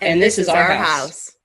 And, and this, this, is, our, our house. house.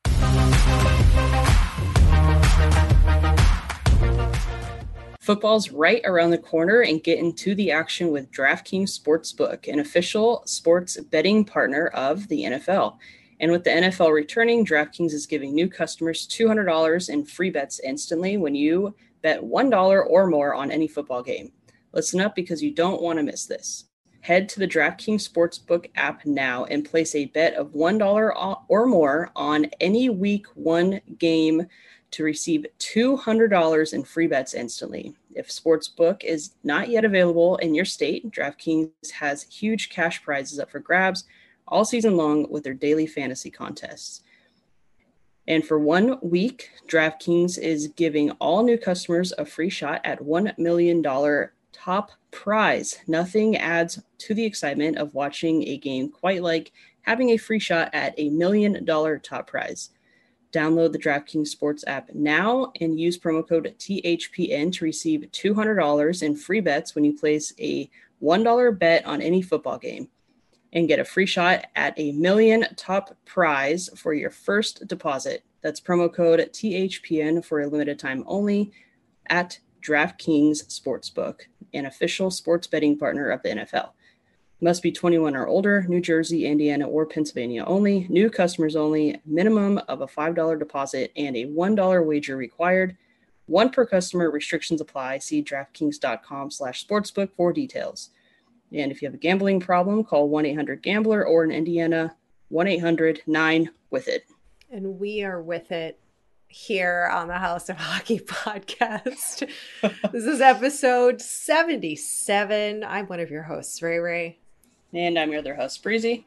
Football's right around the corner and get into the action with DraftKings Sportsbook, an official sports betting partner of the NFL. And with the NFL returning, DraftKings is giving new customers $200 in free bets instantly when you bet $1 or more on any football game. Listen up because you don't want to miss this. Head to the DraftKings Sportsbook app now and place a bet of $1 or more on any week one game to receive $200 in free bets instantly. If Sportsbook is not yet available in your state, DraftKings has huge cash prizes up for grabs all season long with their daily fantasy contests. And for one week, DraftKings is giving all new customers a free shot at $1 million top prize. Nothing adds to the excitement of watching a game quite like having a free shot at a million dollar top prize. Download the DraftKings Sports app now and use promo code THPN to receive $200 in free bets when you place a $1 bet on any football game and get a free shot at a million top prize for your first deposit. That's promo code THPN for a limited time only at DraftKings Sportsbook, an official sports betting partner of the NFL. Must be 21 or older, New Jersey, Indiana, or Pennsylvania only. New customers only. Minimum of a $5 deposit and a $1 wager required. One per customer. Restrictions apply. See DraftKings.com slash sportsbook for details. And if you have a gambling problem, call 1-800-GAMBLER or in Indiana, 1-800-9-WITH-IT. And we are with it here on the House of Hockey podcast. this is episode 77. I'm one of your hosts, Ray Ray. And I'm your other host, Breezy.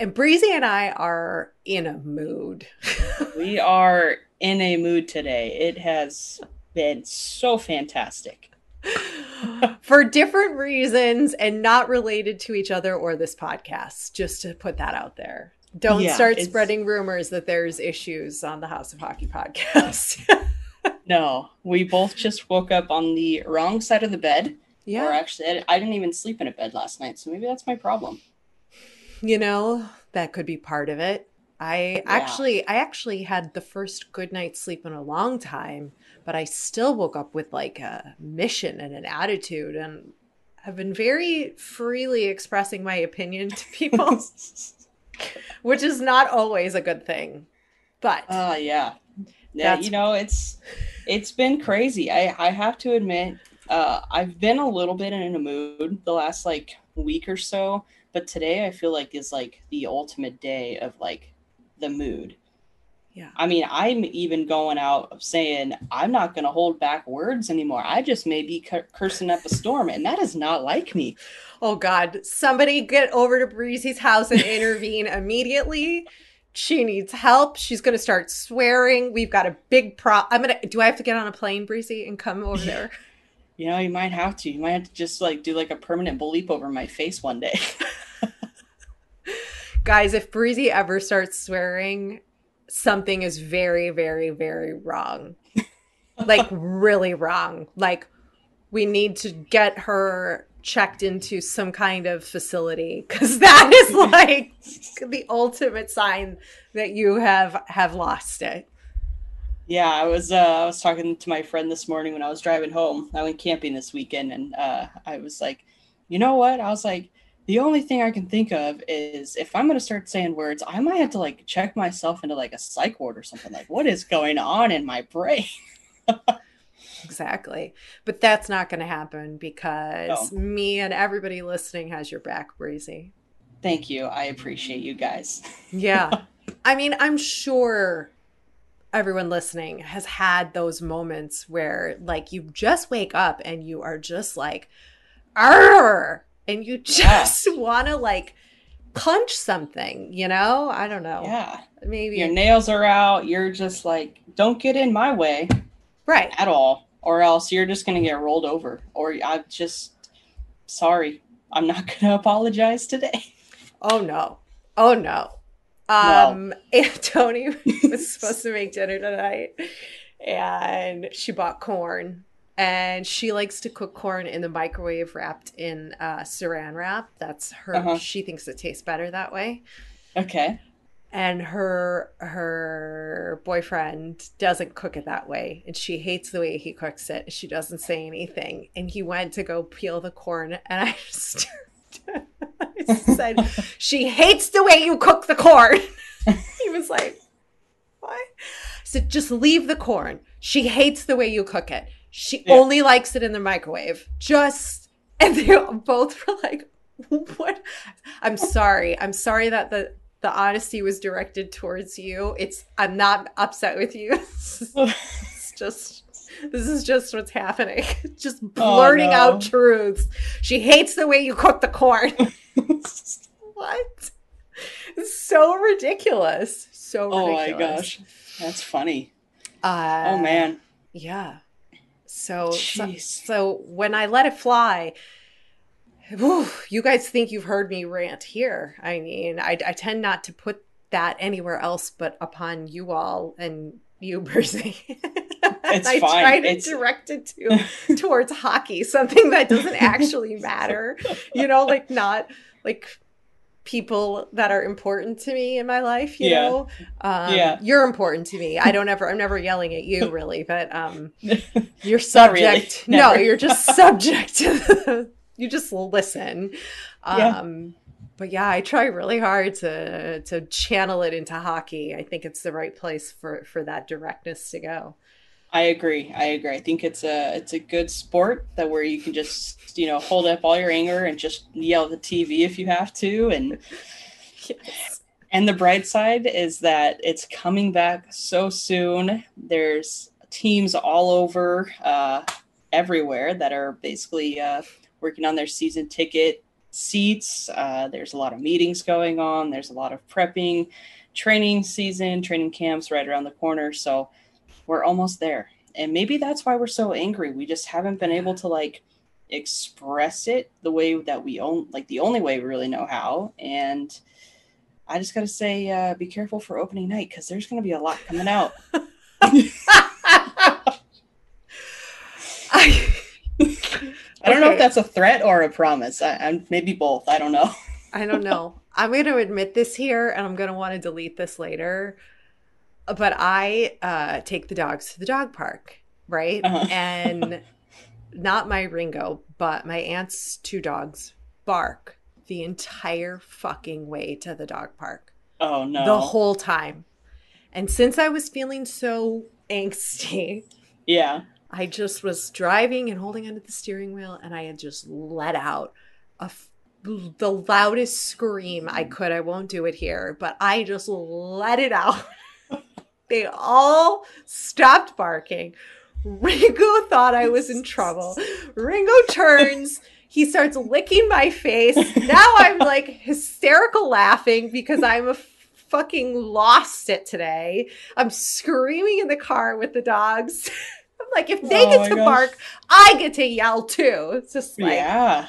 And Breezy and I are in a mood. we are in a mood today. It has been so fantastic. For different reasons and not related to each other or this podcast, just to put that out there. Don't yeah, start spreading rumors that there's issues on the House of Hockey podcast. no, we both just woke up on the wrong side of the bed yeah. Or actually, I didn't even sleep in a bed last night, so maybe that's my problem. You know, that could be part of it. I yeah. actually I actually had the first good night's sleep in a long time, but I still woke up with like a mission and an attitude and have been very freely expressing my opinion to people. which is not always a good thing. But uh yeah. Yeah, you know, it's it's been crazy. I I have to admit uh, I've been a little bit in a mood the last like week or so, but today I feel like is like the ultimate day of like the mood. Yeah. I mean, I'm even going out of saying I'm not going to hold back words anymore. I just may be cursing up a storm, and that is not like me. Oh God! Somebody get over to Breezy's house and intervene immediately. She needs help. She's going to start swearing. We've got a big pro. I'm gonna. Do I have to get on a plane, Breezy, and come over there? You know, you might have to. You might have to just like do like a permanent bleep over my face one day. Guys, if Breezy ever starts swearing, something is very, very, very wrong. like really wrong. Like we need to get her checked into some kind of facility because that is like the ultimate sign that you have have lost it. Yeah, I was uh, I was talking to my friend this morning when I was driving home. I went camping this weekend, and uh, I was like, you know what? I was like, the only thing I can think of is if I'm gonna start saying words, I might have to like check myself into like a psych ward or something. Like, what is going on in my brain? exactly, but that's not going to happen because no. me and everybody listening has your back, Breezy. Thank you. I appreciate you guys. yeah, I mean, I'm sure everyone listening has had those moments where like you just wake up and you are just like Arr! And you just yeah. want to like punch something, you know? I don't know. Yeah. Maybe Your nails are out. You're just like, don't get in my way right. at all, or else you're just going to get rolled over. Or I'm just sorry. I'm not going to apologize today. Oh no. Oh no. Um and Tony was supposed to make dinner tonight and she bought corn and she likes to cook corn in the microwave wrapped in uh, saran wrap. That's her. Uh-huh. She thinks it tastes better that way. Okay. And her her boyfriend doesn't cook it that way, and she hates the way he cooks it. She doesn't say anything, and he went to go peel the corn, and I just I said, "She hates the way you cook the corn." he was like, "What?" I said, "Just leave the corn. She hates the way you cook it." She Yeah. only likes it in the microwave. Just and they both were like, "What?" I'm sorry. I'm sorry that the the honesty was directed towards you. It's I'm not upset with you. it's just this is just what's happening. Just blurting no. out truths. She hates the way you cook the corn. what? It's so ridiculous. So oh my gosh. That's funny. Uh, Oh man. yeah. So, so so when I let it fly, whew, you guys think you've heard me rant here. I mean, I, I tend not to put that anywhere else but upon you all and you, Breezy. It's I fine. try to It's- direct it to towards hockey, something that doesn't actually matter. You know, like not like people that are important to me in my life. You Yeah. know, um, Yeah. you're important to me. I don't ever. I'm never yelling at you, really, but um, you're Not really. subject. no, you're just subject to. The, you just listen. Yeah. Um, but yeah, I try really hard to to channel it into hockey. I think it's the right place for for that directness to go. I agree. I agree. I think it's a it's a good sport that where you can just you know hold up all your anger and just yell at the TV if you have to. And Yes. and the bright side is that it's coming back so soon. There's teams all over uh, everywhere that are basically uh, working on their season ticket seats. Uh, there's a lot of meetings going on. There's a lot of prepping, training season, training camps right around the corner. So we're almost there. And maybe that's why we're so angry. We just haven't been able to like express it the way that we own, like the only way we really know how. And I just got to say, uh, be careful for opening night because there's going to be a lot coming out. I, I don't know if that's a threat or a promise. I, I'm maybe both. I don't know. I don't know. I'm going to admit this here, and I'm going to want to delete this later. But I uh, take the dogs to the dog park, right? Uh-huh. And not my Ringo, but my aunt's two dogs bark the entire fucking way to the dog park. Oh no. the whole time. And since I was feeling so angsty, yeah. I just was driving and holding onto the steering wheel, and I had just let out a f- the loudest scream I could. I won't do it here, but I just let it out. They all stopped barking. Ringo thought I was in trouble. Ringo turns. He starts licking my face. Now I'm like hysterical laughing because I'm a fucking lost it today. I'm screaming in the car with the dogs. I'm like, if they Oh get to gosh. bark, I get to yell too. It's just like yeah.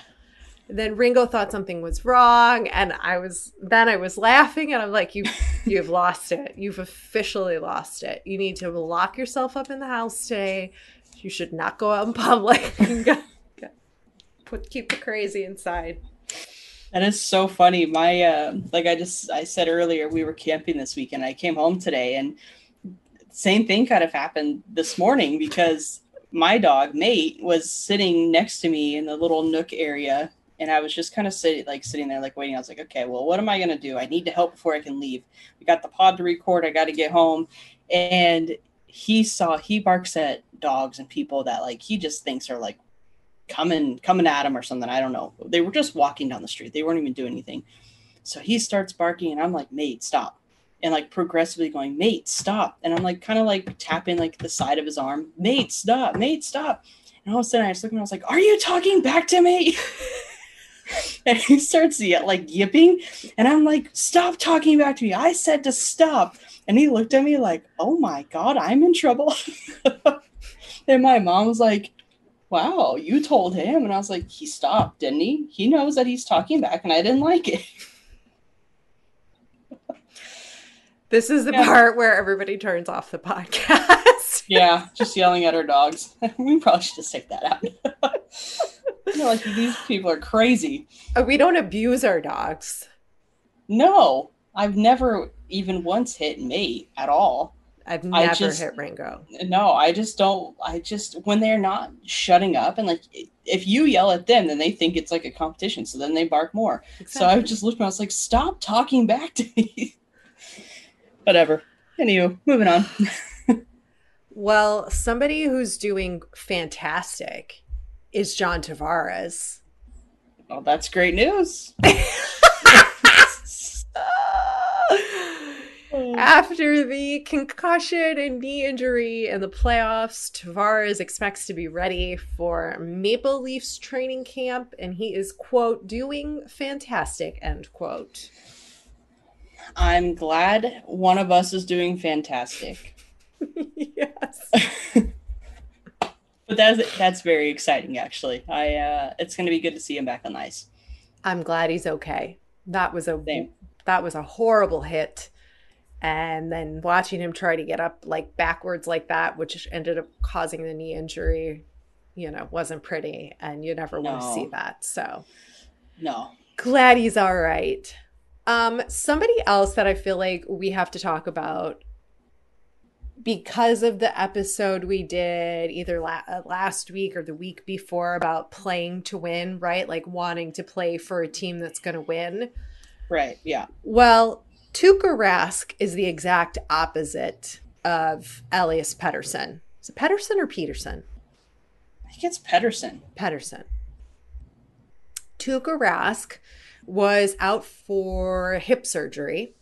Then Ringo thought something was wrong, and I was then I was laughing, and I'm like, you you've lost it. You've officially lost it. You need to lock yourself up in the house today. You should not go out in public. Put keep the crazy inside. That is so funny. My uh, like I just I said earlier, we were camping this weekend. I came home today, and same thing kind of happened this morning because my dog Mate was sitting next to me in the little nook area, and I was just kind of sitting like sitting there like waiting. I was like, okay, well, what am I gonna do? I need to help before I can leave. We got the pod to record. I got to get home, and he saw he barks at dogs and people that like he just thinks are like coming coming at him or something. I don't know. They were just walking down the street. They weren't even doing anything. So he starts barking and I'm like, mate, stop. And like progressively going, mate, stop. And I'm like kind of like tapping like the side of his arm, mate, stop, mate, stop. And all of a sudden I just looked and I was like, Are you talking back to me? and he starts like yipping, and I'm like, "Stop talking back to me! I said to stop." And he looked at me like, "Oh my god, I'm in trouble." and my mom was like, "Wow, you told him?" And I was like, "He stopped, didn't he? He knows that he's talking back, and I didn't like it." This is the yeah. part where everybody turns off the podcast. Yeah, just yelling at our dogs. we probably should just take that out. like these people are crazy. Uh, we don't abuse our dogs. No, I've never even once hit me at all. I've never just, hit Ringo. No, I just don't. I just when they're not shutting up and like if you yell at them, then they think it's like a competition, so then they bark more. Exactly. So I just looked. and I was like, "Stop talking back to me." Whatever. Anywho, moving on. Well, somebody who's doing fantastic is John Tavares. Well, that's great news. After the concussion and knee injury in the playoffs, Tavares expects to be ready for Maple Leafs training camp, and he is, quote, doing fantastic, end quote. I'm glad one of us is doing fantastic. yes. but that's that's very exciting actually. I uh it's going to be good to see him back on ice. I'm glad he's okay. That was a Same. that was a horrible hit. And then watching him try to get up like backwards like that, which ended up causing the knee injury, you know, wasn't pretty. And you never no. want to see that. So, no. Glad he's all right. Um, somebody else that I feel like we have to talk about because of the episode we did either la- uh, last week or the week before about playing to win, right? Like wanting to play for a team that's going to win. Right. Yeah. Well, Tuukka Rask is the exact opposite of Elias Pettersson. Is it Pettersson or Peterson? I think it's Pettersson. Pettersson. Tuukka Rask was out for hip surgery.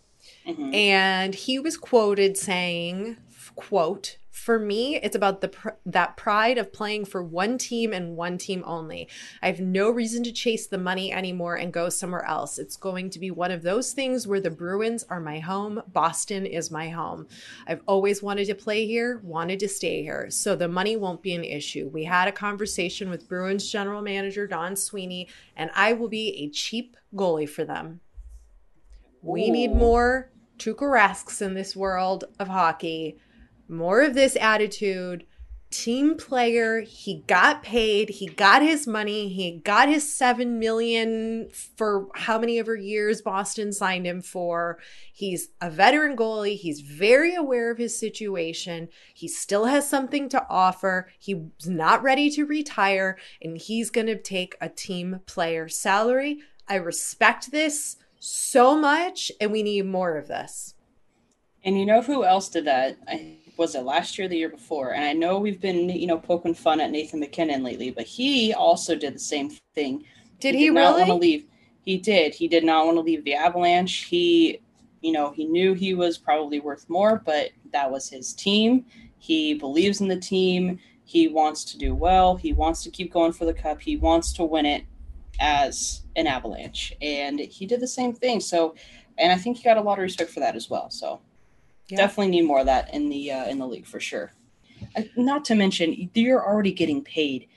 Mm-hmm. And he was quoted saying, quote, for me, it's about the pr- that pride of playing for one team and one team only. I have no reason to chase the money anymore and go somewhere else. It's going to be one of those things where the Bruins are my home, Boston is my home. I've always wanted to play here, wanted to stay here, so the money won't be an issue. We had a conversation with Bruins general manager Don Sweeney, and I will be a cheap goalie for them. We need more Tuukka Rasks in this world of hockey more of this attitude. Team player he got paid he got his money he got his 7 million for how many ever years boston signed him for. He's a veteran goalie he's very aware of his situation he still has something to offer he's not ready to retire and he's going to take a team player salary. I respect this so much and we need more of this. And you know who else did that? I- was it last year, the year before? And I know we've been, you know, poking fun at Nathan MacKinnon lately, but he also did the same thing. Did he, he did really want to leave? He did. He did not want to leave the Avalanche. He, you know, he knew he was probably worth more, but that was his team. He believes in the team. He wants to do well. He wants to keep going for the cup. He wants to win it as an Avalanche, and he did the same thing. So, and I think he got a lot of respect for that as well. So yeah. Definitely need more of that in the uh, in the league for sure. Uh, not to mention, you're already getting paid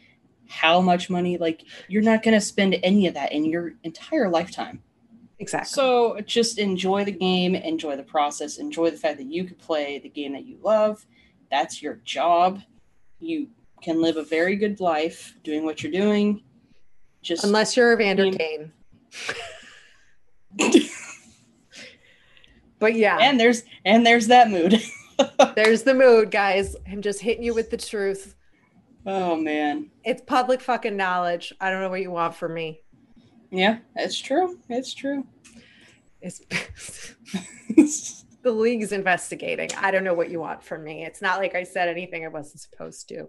how much money? Like you're not going to spend any of that in your entire lifetime. Exactly. So just enjoy the game, enjoy the process, enjoy the fact that you could play the game that you love. That's your job. You can live a very good life doing what you're doing. Just unless you're Evander Kane. But yeah. And there's and there's that mood. there's the mood, guys. I'm just hitting you with the truth. Oh man. It's public fucking knowledge. I don't know what you want from me. Yeah, it's true. It's true. It's the league's investigating. I don't know what you want from me. It's not like I said anything I wasn't supposed to.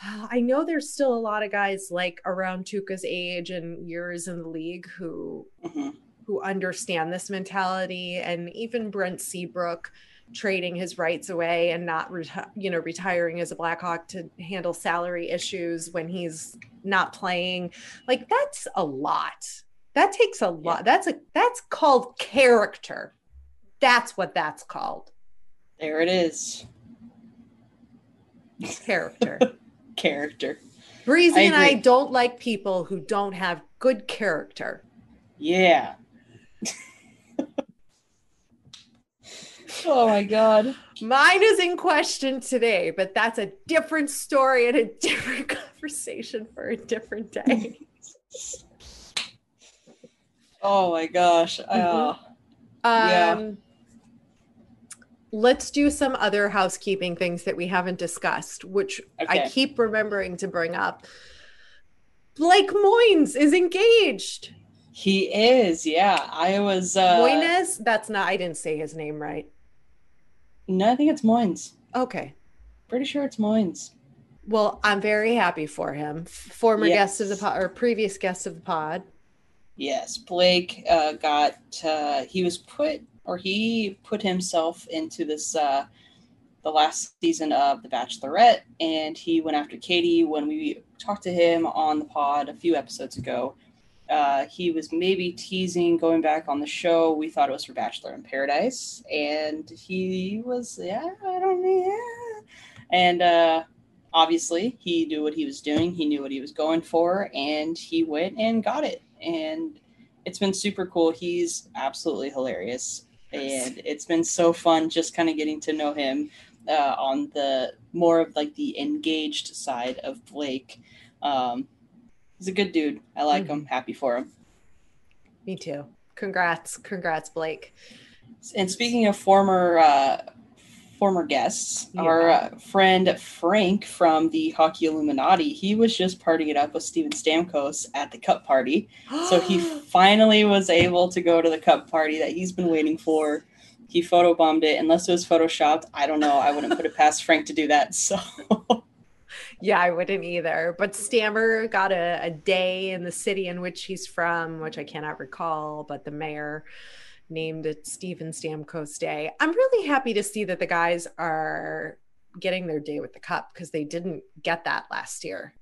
I know there's still a lot of guys like around Tuukka's age and years in the league who mm-hmm who understand this mentality and even Brent Seabrook trading his rights away and not reti- you know retiring as a blackhawk to handle salary issues when he's not playing like that's a lot. That takes a lot. Yeah. that's a that's called character. That's what that's called. There it is. Character. Character. Breezy I and i don't like people who don't have good character. Yeah Oh my God. Mine is in question today, but that's a different story and a different conversation for a different day. oh my gosh. Uh, mm-hmm. um, yeah. Let's do some other housekeeping things that we haven't discussed, which okay. I keep remembering to bring up. Blake Moynes is engaged. He is, yeah. I was uh Moines. That's not. I didn't say his name right. No, I think it's Moines. Okay. Pretty sure it's Moines. Well, I'm very happy for him. Former yes. guest of the pod or previous guest of the pod. Yes, Blake uh, got. Uh, he was put, or he put himself into this. Uh, the last season of The Bachelorette, and he went after Katie when we talked to him on the pod a few episodes ago. Uh, he was maybe teasing going back on the show. We thought it was for Bachelor in Paradise, and he was, yeah, I don't know, yeah. And uh, obviously, he knew what he was doing. He knew what he was going for, and he went and got it. And it's been super cool. He's absolutely hilarious, and it's been so fun just kind of getting to know him uh, on the more of like the engaged side of Blake. Um, he's a good dude. I like mm-hmm. him. Happy for him. Me too. Congrats, congrats, Blake. And speaking of former uh, former guests, yeah. our uh, friend Frank from the Hockey Illuminati, he was just partying it up with Steven Stamkos at the Cup party. so he finally was able to go to the Cup party that he's been waiting for. He photobombed it. Unless it was photoshopped, I don't know. I wouldn't put it past Frank to do that. So yeah, I wouldn't either. But Stammer got a, a day in the city in which he's from, which I cannot recall, but the mayor named it Steven Stamkos Day. I'm really happy to see that the guys are getting their day with the cup because they didn't get that last year.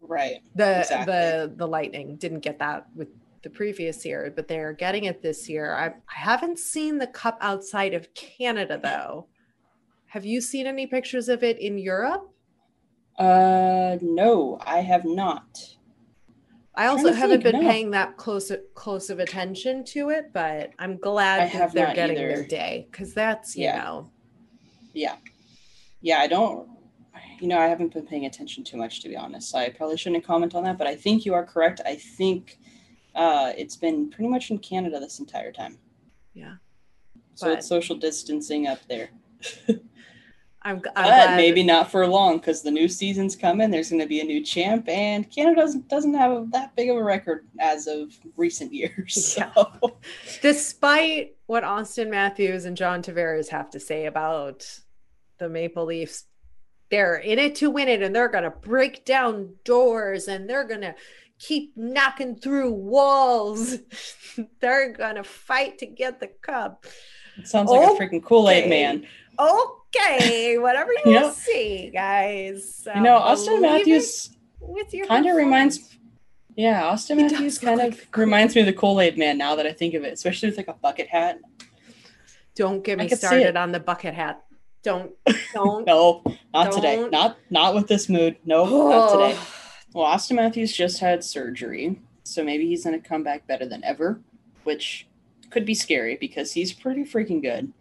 Right. The exactly. the the Lightning didn't get that with the previous year, but they're getting it this year. I, I haven't seen the cup outside of Canada though. Have you seen any pictures of it in Europe? Uh, no, I have not. I also haven't think, been no. paying that close close of attention to it, but I'm glad that they're getting either. their day because that's you yeah. know. Yeah, yeah. I don't. You know, I haven't been paying attention too much to be honest. I probably shouldn't comment on that, but I think you are correct. I think uh, it's been pretty much in Canada this entire time. Yeah. So but... it's social distancing up there. I'm, I'm but glad. maybe not for long because the new season's coming. There's going to be a new champ, and Canada doesn't, doesn't have that big of a record as of recent years. So. Yeah. Despite what Auston Matthews and John Tavares have to say about the Maple Leafs, they're in it to win it, and they're going to break down doors, and they're going to keep knocking through walls. they're going to fight to get the cup. It sounds like okay. a freaking Kool Aid man okay, whatever you, you know, see, guys. you know, Auston Matthews with your kind of reminds. Yeah, Auston he Matthews kind of reminds me of the Kool Aid Man. Now that I think of it, especially with like a bucket hat. Don't get me started on the bucket hat. Don't, don't. no, not don't. today. Not, not with this mood. No, oh. not today. Well, Auston Matthews just had surgery, so maybe he's going to come back better than ever, which could be scary because he's pretty freaking good.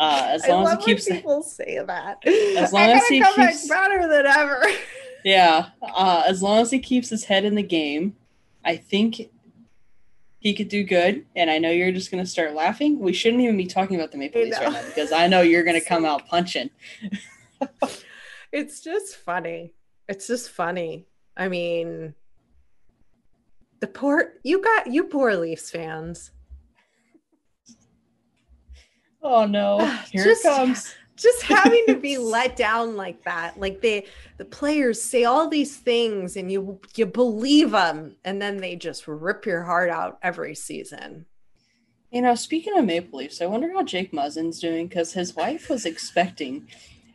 Uh, as long as he keeps people say that. As long as he come keeps back better than ever. yeah, uh, as long as he keeps his head in the game, I think he could do good. And I know you're just going to start laughing. We shouldn't even be talking about the Maple Leafs right now because I know you're going to come out punching. it's just funny. It's just funny. I mean, the poor you got you poor Leafs fans. Oh no, here just, it comes. Just having to be let down like that. Like they the players say all these things and you you believe them and then they just rip your heart out every season. You know, speaking of Maple Leafs, I wonder how Jake Muzzin's doing because his wife was expecting.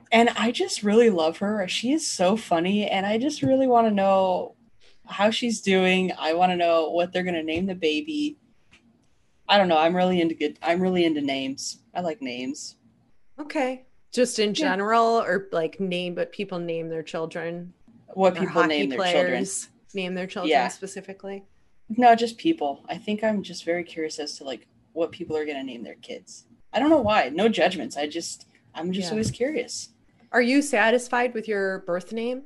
And I just really love her. She is so funny. And I just really want to know how she's doing. I want to know what they're going to name the baby. I don't know. I'm really into good. I'm really into names. I like names. Okay. Just in general, yeah. or like name, but people name their children. What people name their children. Name their children yeah. specifically. No, just people. I think I'm just very curious as to like what people are going to name their kids. I don't know why. No judgments. I just, I'm just yeah. always curious. Are you satisfied with your birth name?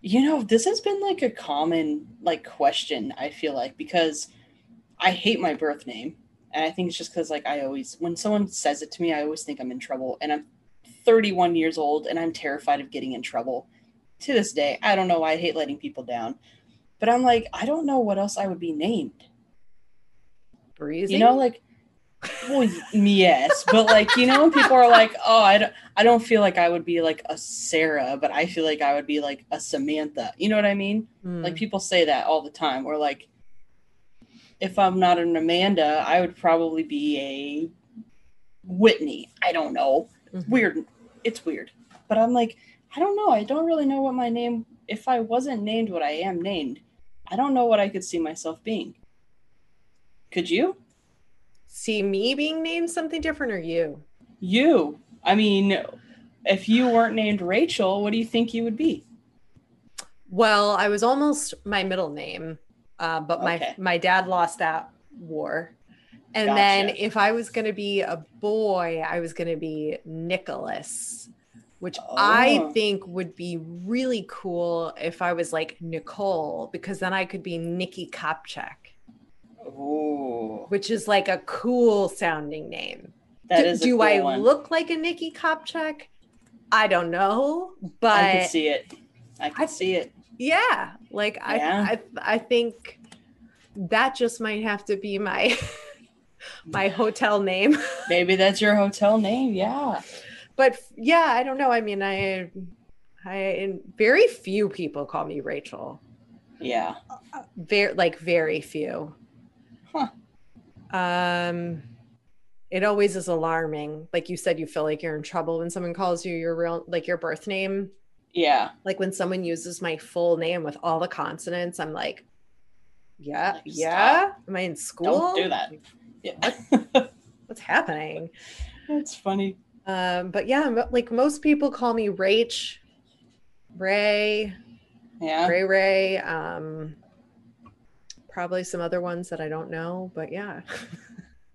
You know, this has been like a common like question, I feel like, because I hate my birth name. And I think it's just because like I always when someone says it to me, I always think I'm in trouble. And I'm 31 years old and I'm terrified of getting in trouble. To this day, I don't know why I hate letting people down. But I'm like, I don't know what else I would be named. Breezy? You know, like, well, yes, but like, you know, when people are like, oh, I don't, I don't feel like I would be like a Sarah, but I feel like I would be like a Samantha. You know what I mean? Mm. Like, people say that all the time. Or like, if I'm not an Amanda, I would probably be a Whitney. I don't know. Mm-hmm. Weird. It's weird. But I'm like, I don't know. I don't really know what my name, if I wasn't named what I am named, I don't know what I could see myself being. Could you? See me being named something different or you? You. I mean, if you weren't named Rachel, what do you think you would be? Well, I was almost my middle name, uh, but okay. my my dad lost that war. And gotcha. then if I was going to be a boy, I was going to be Nicholas, which oh. I think would be really cool if I was like Nicole, because then I could be Nikki Kopchak. Ooh. Which is like a cool sounding name. That do, is do cool I one. look like a Nikki Kopchak? I don't know, but I can see it. I can I, see it. Yeah, like yeah. I, I, I think that just might have to be my my hotel name. Maybe that's your hotel name. Yeah. But yeah, I don't know. I mean, I, I very few people call me Rachel. Yeah. Very like very few. Huh. Um, it always is alarming. Like you said, you feel like you're in trouble when someone calls you your real, like your birth name. Yeah. Like when someone uses my full name with all the consonants, I'm like, yeah, like, yeah. Stop. Am I in school? Don't do that. Yeah. What's happening? It's funny. Um, but yeah, like most people call me Rach, Ray, yeah, Ray Ray. Um, probably some other ones that I don't know, but yeah.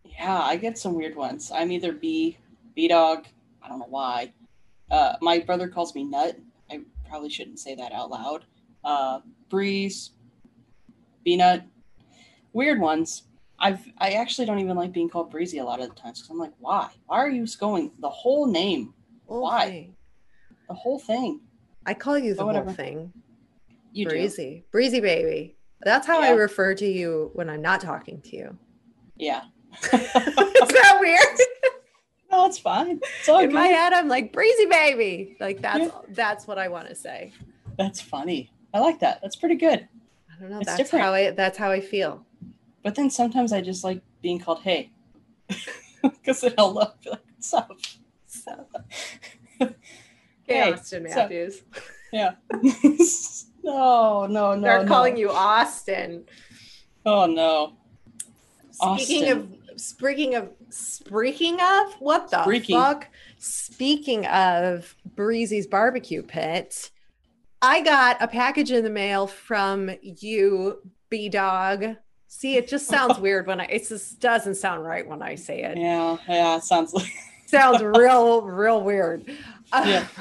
yeah, I get some weird ones. I'm either B, B dog. I don't know why. Uh, my brother calls me Nut. Probably shouldn't say that out loud. Uh, Breeze, B Nut. Weird ones. I've I actually don't even like being called Breezy a lot of the times because I'm like, why? Why are you going the whole name? Whole why? Thing. The whole thing. I call you the whole thing. You Breezy. Do. Breezy baby. That's how yeah. I refer to you when I'm not talking to you. Yeah. Is that weird? no, it's fine. It's In good. my head, I'm like breezy baby. Like that's yeah. that's what I want to say. That's funny. I like that. That's pretty good. I don't know. It's that's different. how I that's how I feel. But then sometimes I just like being called hey. Because then I'll love like, what's up? So. hey, hey, Auston Matthews. So, yeah. No, no, no. They're no. calling you Austin. Oh no. Speaking Austin. of speaking of speaking of what the Freaking. fuck? Speaking of Breezy's barbecue pit, I got a package in the mail from you, B Dog. See, it just sounds weird when I it just doesn't sound right when I say it. Yeah, yeah, it sounds like sounds real, real weird. Yeah.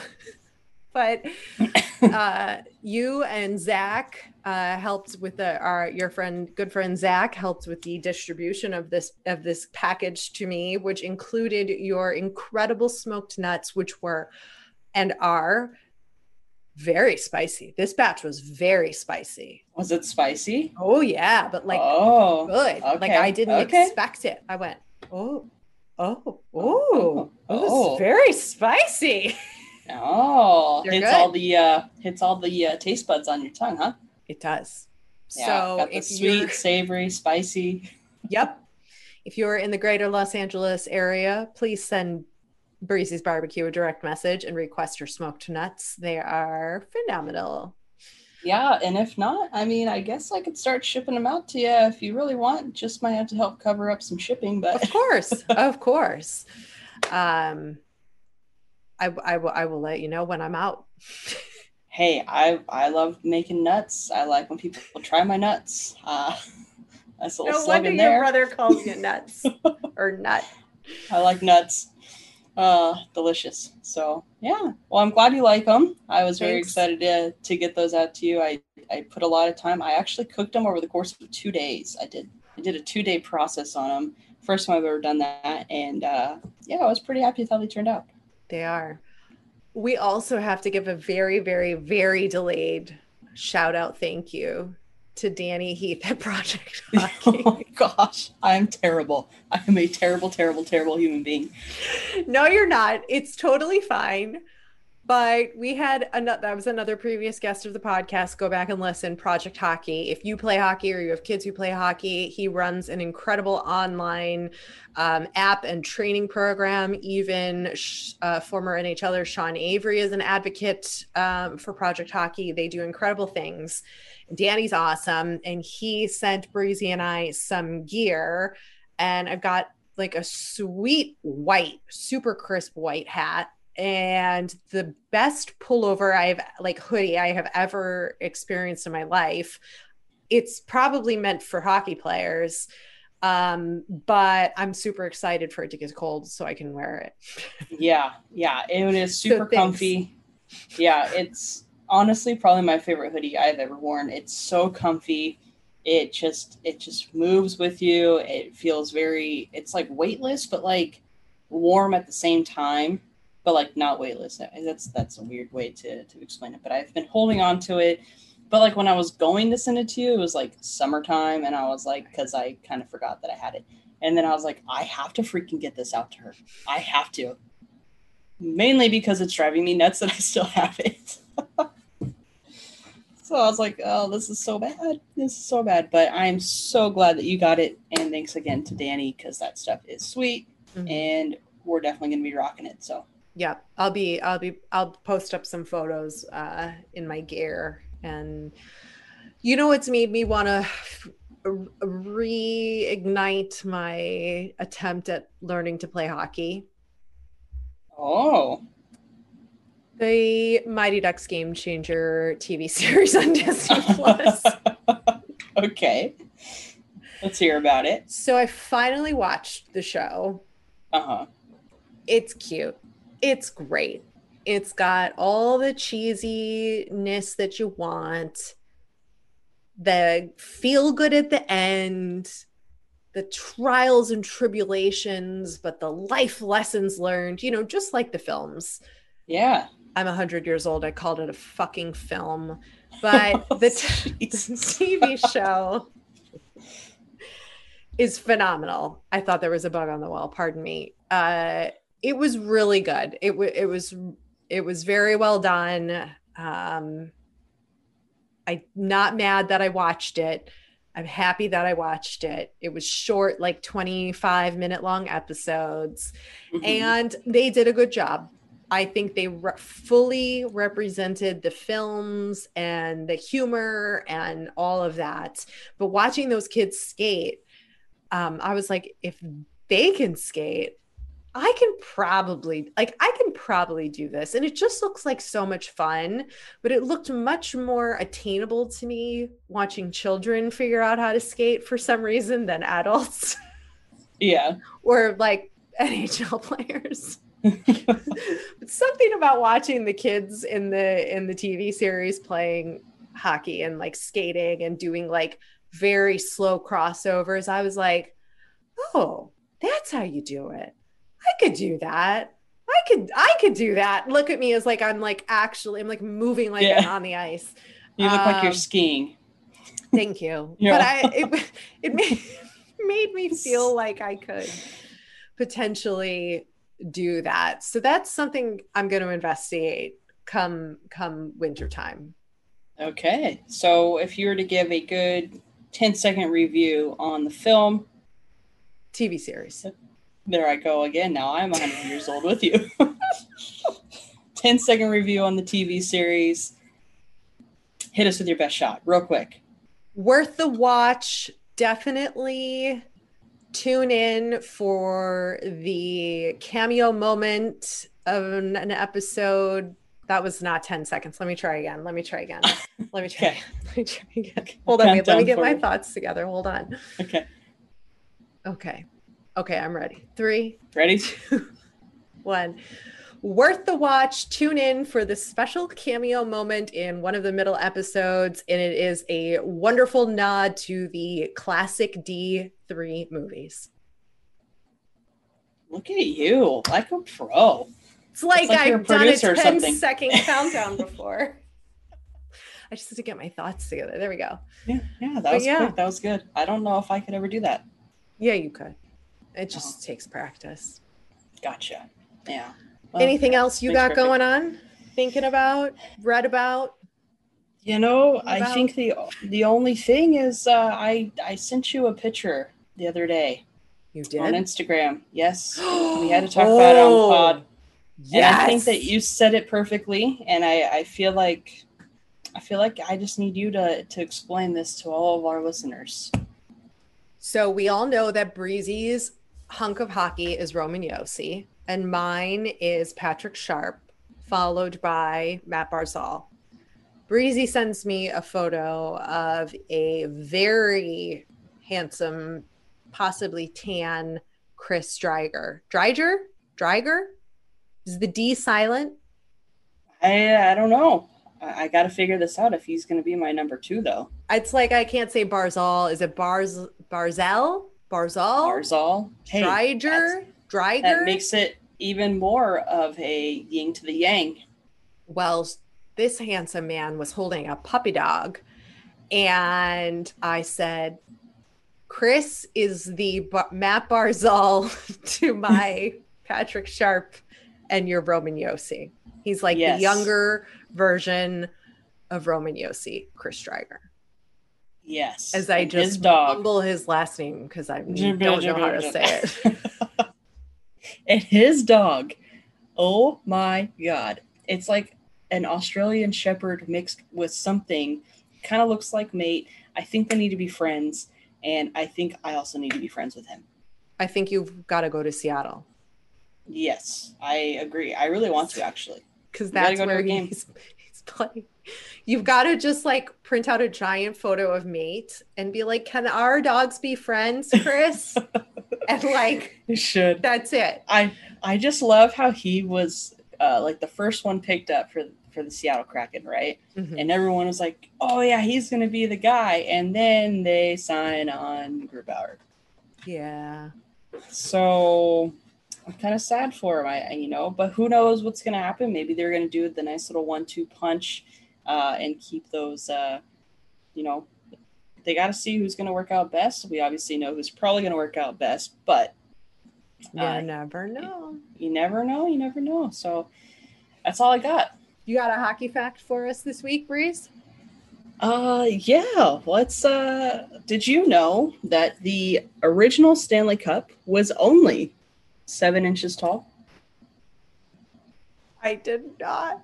But uh, you and Zach uh, helped with the our your friend, good friend Zach helped with the distribution of this of this package to me, which included your incredible smoked nuts, which were and are very spicy. This batch was very spicy. Was it spicy? Oh yeah, but like oh good. Okay. Like I didn't okay. expect it. I went oh oh oh oh, oh. very spicy. Oh, They're hits good. all the uh, hits all the uh, taste buds on your tongue, huh? It does. Yeah, so the sweet, savory, spicy. Yep. If you're in the greater Los Angeles area, please send Breezy's Barbecue a direct message and request your smoked nuts. They are phenomenal. Yeah, and if not, I mean, I guess I could start shipping them out to you if you really want. Just might have to help cover up some shipping, but of course, of course. Um, I, I will I will let you know when I'm out. hey, I I love making nuts. I like when people try my nuts. Uh, that's a little no wonder your brother calls you nuts or nut. I like nuts. Uh delicious. So yeah. Well i'm glad you like them i was very excited to, to get those out to you. I i put a lot of time. I actually cooked them over the course of two days. I did i did a two day process on them first time i've ever done that. And uh yeah i was pretty happy with how they turned out they are we also have to give a very very very delayed shout out thank you to Danny Heath at Project Hockey. oh my gosh, I'm terrible. I am a terrible, terrible, terrible human being. No, you're not. It's totally fine. But we had another that was another previous guest of the podcast. Go back and listen. Project Hockey. If you play hockey or you have kids who play hockey, he runs an incredible online um, app and training program. Even uh, former NHLer Sean Avery is an advocate um, for Project Hockey. They do incredible things. Danny's awesome. And he sent Breezy and I some gear. And I've got like a sweet white, super crisp white hat and the best pullover I've like hoodie I have ever experienced in my life. It's probably meant for hockey players. Um, but I'm super excited for it to get cold so I can wear it. yeah, yeah, it is super so comfy. Yeah, it's honestly probably my favorite hoodie I've ever worn. It's so comfy. It just it just moves with you. It feels very it's like weightless but like warm at the same time, but like not weightless. That's that's a weird way to to explain it, but I've been holding on to it. But like when I was going to send it to you, it was like summertime and I was like cuz I kind of forgot that I had it. And then I was like I have to freaking get this out to her. I have to. Mainly because it's driving me nuts that I still have it. So I was like, oh, this is so bad. This is so bad. But I'm so glad that you got it. And thanks again to Danny because that stuff is sweet. Mm-hmm. And we're definitely going to be rocking it. So yeah, I'll be, I'll be, I'll post up some photos uh, in my gear. And you know, what's made me want to reignite my attempt at learning to play hockey. Oh, the Mighty Ducks Game Changer TV series on Disney Plus. okay. Let's hear about it. So I finally watched the show. Uh-huh. It's cute. It's great. It's got all the cheesiness that you want. The feel good at the end, the trials and tribulations, but the life lessons learned, you know, just like the films. Yeah. I'm 100 years old. I called it a fucking film. But oh, the, t- the TV show is phenomenal. I thought there was a bug on the wall. Pardon me. Uh, it was really good. It, w- it was it was very well done. Um, I'm not mad that I watched it. I'm happy that I watched it. It was short, like 25 minute long episodes, mm-hmm. and they did a good job. I think they re- fully represented the films and the humor and all of that. But watching those kids skate, um, I was like, if they can skate, I can probably like I can probably do this. And it just looks like so much fun, but it looked much more attainable to me watching children figure out how to skate for some reason than adults. Yeah. or like NHL players. but something about watching the kids in the in the TV series playing hockey and like skating and doing like very slow crossovers. I was like, "Oh, that's how you do it. I could do that. I could I could do that. Look at me as like I'm like actually I'm like moving like yeah. on the ice. You look um, like you're um, skiing. Thank you. But I it it made, made me feel like I could potentially do that. So that's something I'm going to investigate come come wintertime. Okay. So if you were to give a good 10 second review on the film, TV series. There I go again. Now I'm 100 years old with you. 10 second review on the TV series. Hit us with your best shot, real quick. Worth the watch. Definitely tune in for the cameo moment of an episode. That was not 10 seconds. Let me try again. Let me try again. Let me try. Okay. Let me try again. Hold on. Wait, let me get my thoughts together. Hold on. Okay. Okay. Okay, I'm ready. Three, Ready? two, one. Worth the watch. Tune in for the special cameo moment in one of the middle episodes, and it is a wonderful nod to the classic D3 movies. Look at you, like a pro. It's like, like I've done a producer or 10 something. second countdown before. I just had to get my thoughts together. There we go. Yeah, yeah, that But was yeah. quick. That was good. I don't know if I could ever do that. Yeah, you could. It just Uh-huh. takes practice. Gotcha. Yeah. Well, Anything else you got perfect. going on? Thinking about? Read about? You know, I think the the only thing is uh, I I sent you a picture the other day You did? on Instagram. Yes, we had to talk about it on the pod. And I think that you said it perfectly, and I, I feel like I feel like I just need you to to explain this to all of our listeners. So we all know that Breezy's hunk of hockey is Roman Josi, and mine is Patrick Sharp, followed by Matt Barzal. Breezy sends me a photo of a very handsome, possibly tan Chris Dreiger. Dreiger? Dreiger? Is the D silent? I I don't know. I, I got to figure this out if he's going to be my number two though. It's like I can't say Barzal. Is it Barz Barzell? Barzal? Barzal. Hey, Dreiger? Dreiger? that makes it even more of a yin to the yang. well, this handsome man was holding a puppy dog. And I said, Chris is the Ba- Matt Barzal to my Patrick Sharp and your Roman Josi. He's like Yes. the younger version of Roman Josi, Chris Stryger. Yes. As I just his dog. mumble his last name because I don't know how to say it. and his dog. Oh my god. It's like an Australian shepherd mixed with something. Kind of looks like mate. I think they need to be friends. And I think I also need to be friends with him. I think you've got to go to Seattle Yes, I agree. I really want to actually. because that's go where he's, playing. You've got to just like print out a giant photo of mate and be like, "Can our dogs be friends, Chris?" and like, You should. that's it. I I just love how he was uh, like the first one picked up for for the Seattle Kraken, right? Mhm. And everyone was like, "Oh yeah, he's gonna be the guy." And then they sign on Grubauer. Yeah. So I'm kind of sad for him, I, you know. But who knows what's gonna happen? Maybe they're gonna do the nice little one-two punch uh, and keep those. Uh, you know, they got to see who's gonna work out best. We obviously know who's probably gonna work out best, but You Uh, never know. you never know. You never know. So that's all I got. You got a hockey fact for us this week, Breeze? Uh yeah, let's uh did you know that the original Stanley Cup was only seven inches tall? I did not.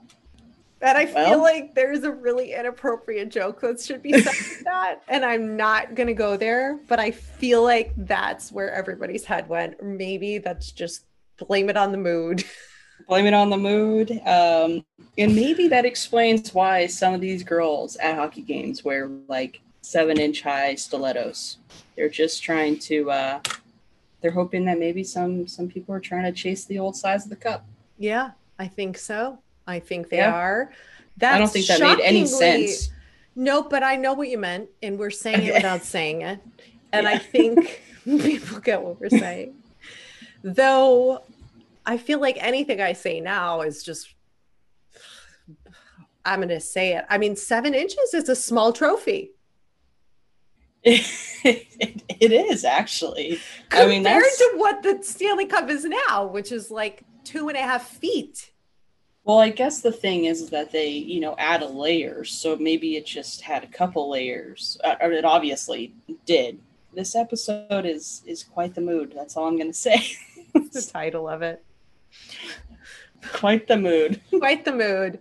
And I feel Well- like there's a really inappropriate joke that should be said with that. And I'm not going to go there, but I feel like that's where everybody's head went. Or maybe that's just blame it on the mood. Blame it on the mood. Um and maybe that explains why some of these girls at hockey games wear like seven inch high stilettos. They're just trying to uh they're hoping that maybe some some people are trying to chase the old size of the cup. Yeah, I think so. I think they Yeah. are. That's I don't think that made any sense. No, but I know what you meant, and we're saying it without saying it. And I think people get what we're saying. Though I feel like anything I say now is just, I'm going to say it. I mean, seven inches is a small trophy. It, it is actually. I mean, compared to what the Stanley Cup is now, which is like two and a half feet. Well, I guess the thing is that they, you know, add a layers. So maybe it just had a couple layers. Uh, or it obviously did. this episode is is quite the mood. That's all I'm going to say. the title of it. Quite the mood. Quite the mood.